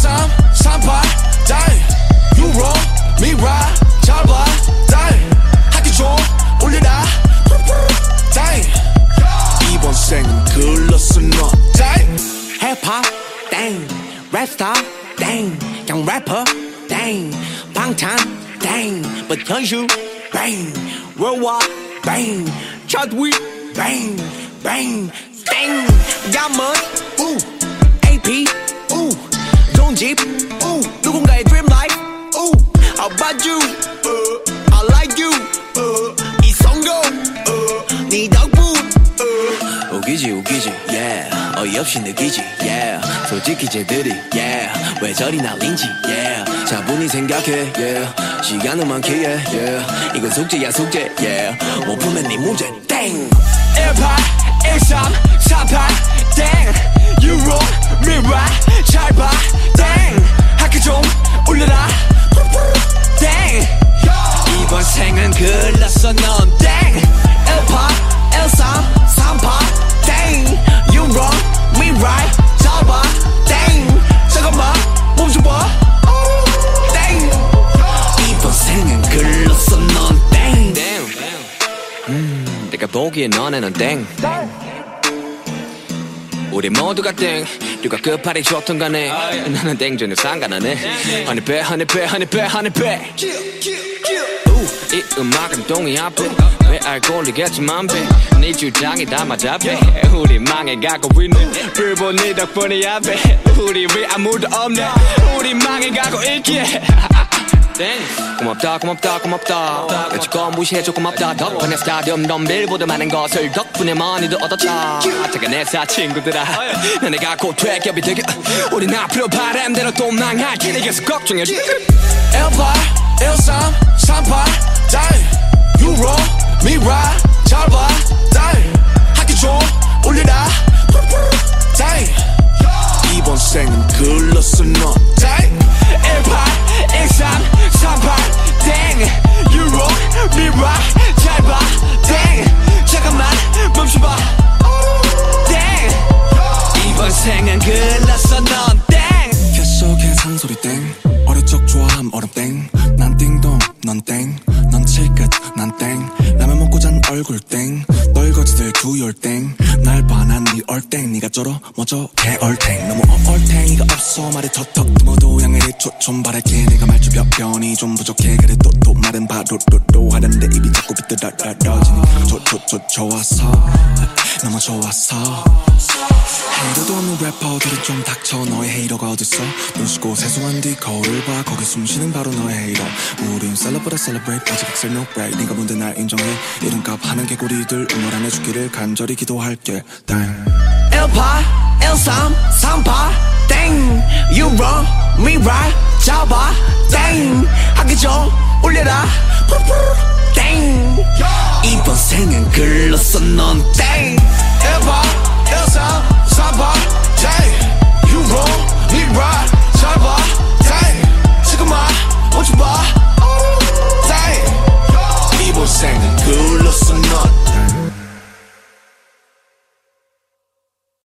38땡 You wrong me right 잘봐 땡 학교종 울려라 땡 이번 생은 글렀어 너땡 힙합 땡 rap star 땡 그냥 래퍼 땡 방탄 땡 but 현슈 bang worldwide bang 차트위 bang bang, 땡 야먼 우 AP 네 덕분. 웃기지 웃기지 yeah. 어이없이 느끼지 yeah. 솔직히 쟤들이 yeah. 왜 저리 날린지 yeah. 차분히 생각해 yeah. 시간은 많기에 yeah. 이건 숙제야 숙제 yeah. 못 풀면 네 문제 땡. 18 13 38 땡. 유로 미라 잘봐 땡. 학교 좀 올려라. 땡. 이번 생은 글렀어 넌 보기에 너네는 땡. 우리 모두가 땡. 누가 끝발이 좋든 간에 나는 땡 전혀 상관하네. 허니 배 허니 배 허니 배 허니 배. 이 음악은 동의 앞에 왜 알고리겠지만 배네 주장이 다 맞아 배 우리 망해가고 있네 불보 네 덕분이야 배 우리 왜 아무도 없네 우리 망해가고 있기에 땡. 고맙다 고맙다 고맙다. 여지껏 무시해줘 고맙다. 덕분에 스타디움 덤벨보다 많은 것을 덕분에 많이도 얻었다. 잠깐 내사 친구들아. 너네가 곧 퇴격이 되게 우린 앞으로 바람대로 또 망할 테니 계속 걱정해 18 13 38땡 유로 미라 잘봐 땡 학교 좀 올려라. 땡 이번 생은 글렀어 너 생은 글렀어 넌땡. 뱃속에 산소리 땡. 어릴 적 좋아함 얼음 땡난 띵동 넌땡넌 칠끝 난땡. 라면 먹고 잔 얼굴 땡. 널거지들 두열 땡날 반한 네 얼땡. 네가 쩔어 먼저 개얼땡 너무 얼탱이가 없어. 말에 터턱 모두 양해를 초좀 바랄게. 내가 말주변변이 좀 부족해. 그래 또또 말은 바로로로 하는데 입이 자꾸 비뚤어지니. 좋좋좋 좋았어. 너무 좋았어. hater도 없는 래퍼들은 좀 닥쳐. 너의 hater가 어딨어? 눈 씻고 세수한 뒤 거울을 봐. 거기 숨쉬는 바로 너의 hater. 우린 celeb보다 celebrate 아직 액셀 no brake 네가 뭔데 날 인정해? 이름값 하는 개구리들. 응원 안 해주기를 간절히 기도할게. 땡18 13 38땡 유로 미라 잡아. 땡 학교종 울려라. 땡 생은 18 13 38